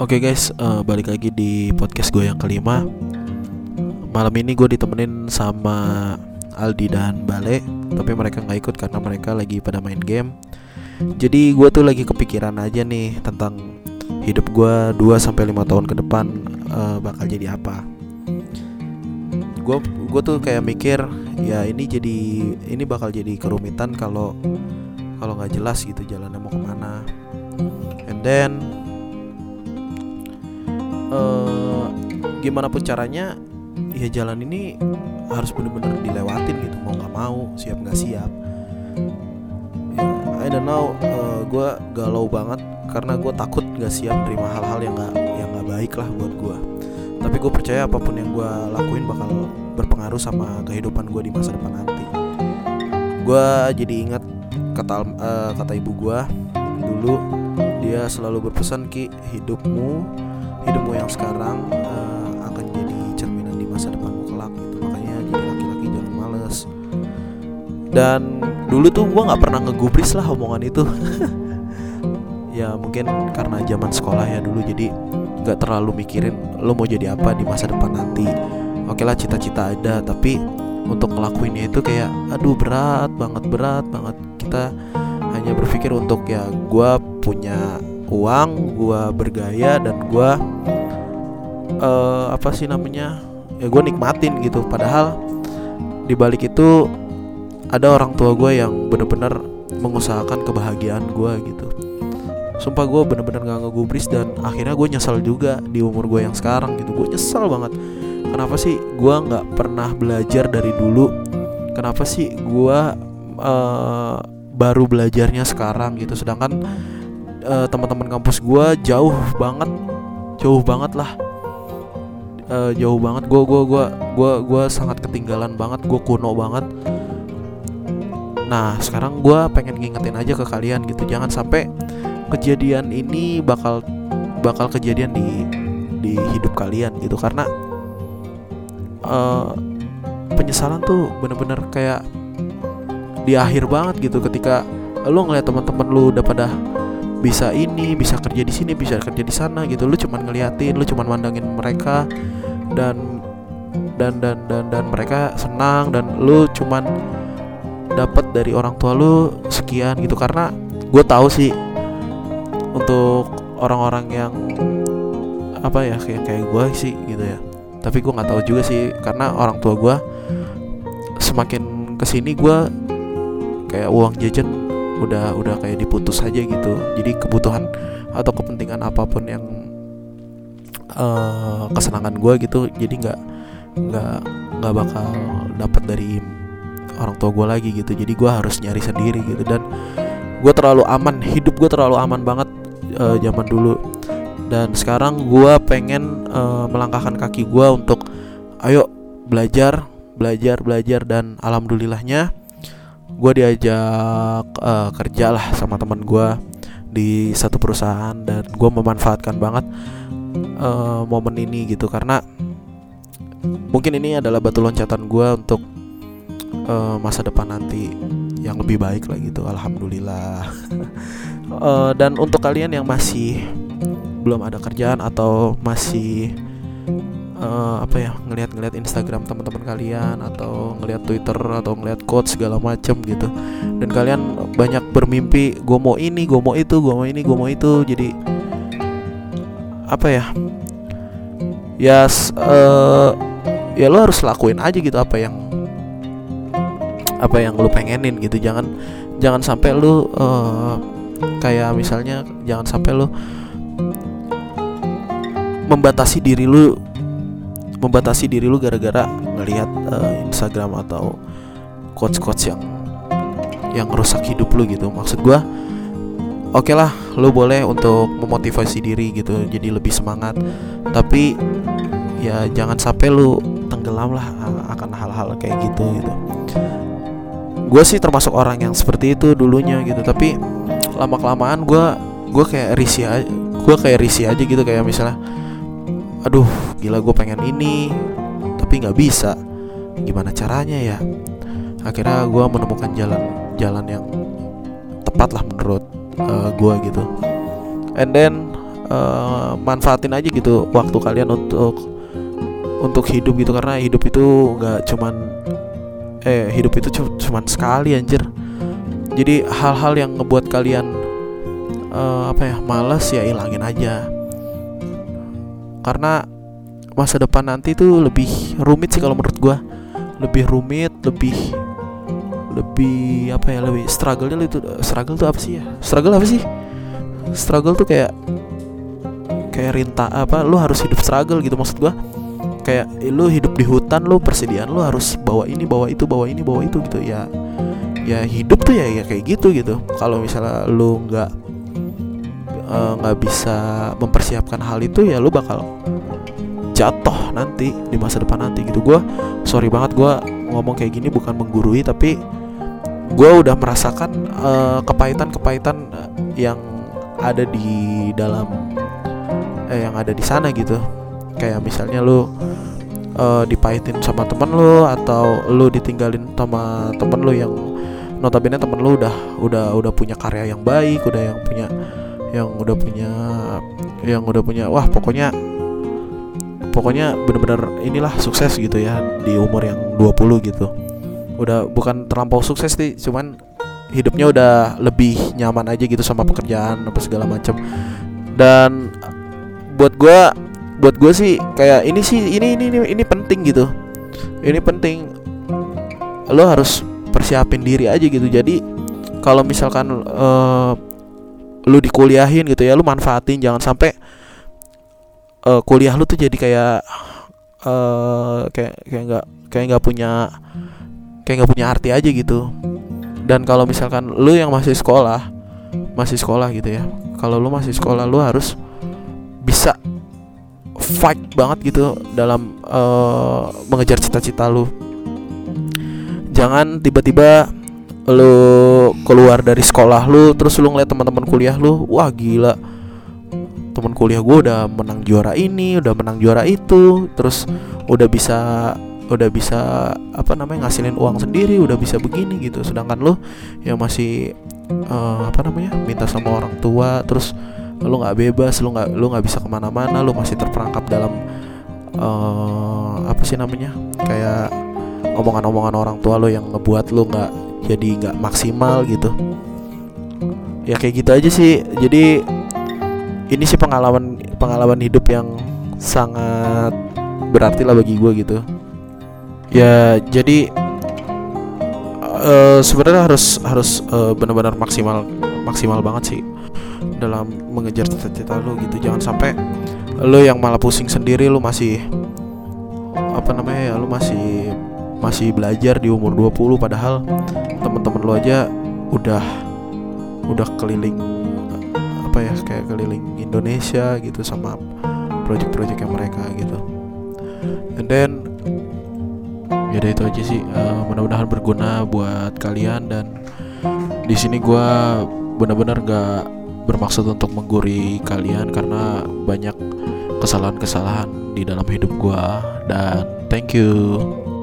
Oke guys, uh, balik lagi di podcast gue yang kelima. Malam ini gue ditemenin sama Aldi dan Bale, tapi mereka nggak ikut karena mereka lagi pada main game. Jadi gue tuh lagi kepikiran aja nih tentang hidup gue 2 sampai lima tahun ke depan uh, bakal jadi apa. Gue gue tuh kayak mikir ya ini jadi ini bakal jadi kerumitan kalau kalau nggak jelas gitu jalannya mau ke mana. And then uh, gimana pun caranya ya jalan ini harus bener-bener dilewatin gitu mau nggak mau siap nggak siap. Ya, I don't know uh, eh, gue galau banget karena gue takut nggak siap terima hal-hal yang nggak yang nggak baik lah buat gue tapi gue percaya apa pun yang gue lakuin bakal berpengaruh sama kehidupan gue di masa depan nanti. Gue jadi ingat kata uh, kata ibu gue dulu dia selalu berpesan ki hidupmu hidupmu yang sekarang uh, akan jadi cerminan di masa depanmu kelak gitu. Makanya jadi laki-laki jangan males. Dan dulu tuh gue nggak pernah ngegubris lah omongan itu. Ya mungkin karena zaman sekolah ya dulu jadi nggak terlalu mikirin lo mau jadi apa di masa depan nanti. Oke lah cita-cita ada tapi untuk ngelakuinnya itu kayak aduh berat banget berat banget. Kita hanya berpikir untuk ya gue punya uang gue bergaya dan gue uh, apa sih namanya ya gue nikmatin gitu. Padahal di balik itu ada orang tua gue yang bener-bener mengusahakan kebahagiaan gue gitu. Sumpah gue bener-bener gak ngegubris dan akhirnya gue nyesal juga di umur gue yang sekarang gitu. Gue nyesal banget. Kenapa sih gue nggak pernah belajar dari dulu? Kenapa sih gue uh, baru belajarnya sekarang gitu? Sedangkan uh, teman-teman kampus gue jauh banget jauh banget lah. Uh, jauh banget. Gue gue gue gue gue sangat ketinggalan banget. Gue kuno banget. Nah sekarang gue pengen ngingetin aja ke kalian gitu. Jangan sampai kejadian ini bakal bakal kejadian di di hidup kalian gitu. Karena uh, penyesalan tuh bener-bener kayak di akhir banget gitu. Ketika lo ngeliat teman-teman lu udah pada bisa ini bisa kerja di sini bisa kerja di sana gitu. Lu cuman ngeliatin lu cuman mandangin mereka dan dan dan dan dan mereka senang dan lu cuman dapat dari orang tua lu sekian gitu. Karena gue tahu sih untuk orang-orang yang apa ya kayak kayak gue sih gitu ya. Tapi gue nggak tahu juga sih karena orang tua gue semakin ke sini gue kayak uang jajan udah udah kayak diputus aja gitu. Jadi kebutuhan atau kepentingan apa pun yang uh, kesenangan gue gitu jadi nggak nggak nggak bakal dapat dari orang tua gue lagi gitu. Jadi gue harus nyari sendiri gitu. Dan gue terlalu aman hidup gue terlalu aman banget uh, zaman dulu. Dan sekarang gue pengen uh, melangkahkan kaki gue untuk ayo belajar belajar belajar. Dan alhamdulillahnya gue diajak uh, kerja lah sama teman gue di satu perusahaan dan gue memanfaatkan banget uh, momen ini gitu. Karena mungkin ini adalah batu loncatan gue untuk uh, masa depan nanti yang lebih baik lah gitu. Alhamdulillah. Uh, dan untuk kalian yang masih belum ada kerjaan atau masih uh, apa ya ngelihat-ngelihat Instagram teman-teman kalian atau ngelihat Twitter atau ngelihat quotes segala macem gitu. Dan kalian banyak bermimpi gue mau ini gue mau itu gue mau ini gue mau itu. Jadi apa ya? Ya uh, ya lo harus lakuin aja gitu apa yang apa yang lo pengenin gitu. Jangan jangan sampai lo uh, kayak misalnya jangan sampai lo membatasi diri lu membatasi diri lu gara-gara ngelihat uh, Instagram atau quotes-quotes yang yang rusak hidup lu gitu. Maksud gua oke okay lah lu boleh untuk memotivasi diri gitu jadi lebih semangat. Tapi ya jangan sampai lu tenggelam lah akan hal-hal kayak gitu gitu. Gue sih termasuk orang yang seperti itu dulunya gitu tapi lama kelamaan gue gue kayak risih gue kayak risih aja gitu kayak misalnya aduh gila gue pengen ini tapi nggak bisa. Gimana caranya ya? Akhirnya gue menemukan jalan jalan yang tepat lah menurut uh, eh, gue gitu. And then uh, manfaatin aja gitu waktu kalian untuk untuk hidup gitu. Karena hidup itu nggak cuman eh hidup itu cuman sekali anjir. Jadi hal-hal yang ngebuat kalian uh, apa ya malas ya ilangin aja karena masa depan nanti tuh lebih rumit sih kalau menurut gua. Lebih rumit lebih lebih apa ya lebih struggle-nya itu struggle tuh apa sih ya? Struggle apa sih? Struggle tuh kayak kayak rinta apa lu harus hidup struggle gitu maksud gua. Kayak lu hidup di hutan lu persediaan lu harus bawa ini bawa itu bawa ini bawa itu gitu. Ya ya hidup tuh ya ya kayak gitu gitu. Kalau misalnya lu nggak eh, nggak uh, bisa mempersiapkan hal itu ya lu bakal jatuh nanti di masa depan nanti gitu. Gue sorry banget gue ngomong kayak gini bukan menggurui tapi gue udah merasakan uh, kepahitan-kepahitan yang ada di dalam eh yang ada di sana gitu. Kayak misalnya lu uh, dipahitin sama temen lu atau lu ditinggalin sama temen lu yang notabene temen lu udah udah udah punya karya yang baik udah yang punya yang udah punya yang udah punya wah pokoknya pokoknya bener-bener inilah sukses gitu ya di umur yang 20 gitu. Udah bukan terlampau sukses sih cuman hidupnya udah lebih nyaman aja gitu sama pekerjaan apa segala macam dan buat gue buat gue sih kayak ini sih ini ini ini, ini penting gitu. Ini penting. Lo harus persiapin diri aja gitu. Jadi kalau misalkan uh, lu dikuliahin gitu ya lu manfaatin jangan sampai uh, kuliah lu tuh jadi kayak uh, kayak kayak nggak kayak nggak punya kayak nggak punya arti aja gitu. Dan kalau misalkan lu yang masih sekolah masih sekolah gitu ya kalau lu masih sekolah lu harus bisa fight banget gitu dalam uh, mengejar cita-cita lu. Jangan tiba-tiba lu keluar dari sekolah lu terus lu ngeliat teman-teman kuliah lu wah gila. Teman kuliah gue udah menang juara ini udah menang juara itu terus udah bisa udah bisa apa namanya ngasilin uang sendiri udah bisa begini gitu. Sedangkan lu yang masih uh, apa namanya minta sama orang tua terus lu nggak bebas lu nggak lu nggak bisa ke mana-mana lu masih terperangkap dalam uh, apa sih namanya kayak omongan-omongan orang tua lu yang ngebuat lu nggak jadi nggak maksimal gitu. Ya kayak gitu aja sih. Jadi ini sih pengalaman pengalaman hidup yang sangat berarti lah bagi gue gitu. Ya jadi uh, sebenarnya harus harus uh, benar-benar maksimal maksimal banget sih dalam mengejar cita-cita lo gitu. Jangan sampai lo yang malah pusing sendiri lo masih apa namanya ya lo masih masih belajar di umur 20 padahal teman-teman lo aja udah udah keliling apa ya kayak keliling Indonesia gitu sama project-project yang mereka gitu. And then ya itu aja sih. Uh, mudah-mudahan berguna buat kalian dan di sini gue benar-benar gak bermaksud untuk mengguri kalian karena banyak kesalahan-kesalahan di dalam hidup gue dan thank you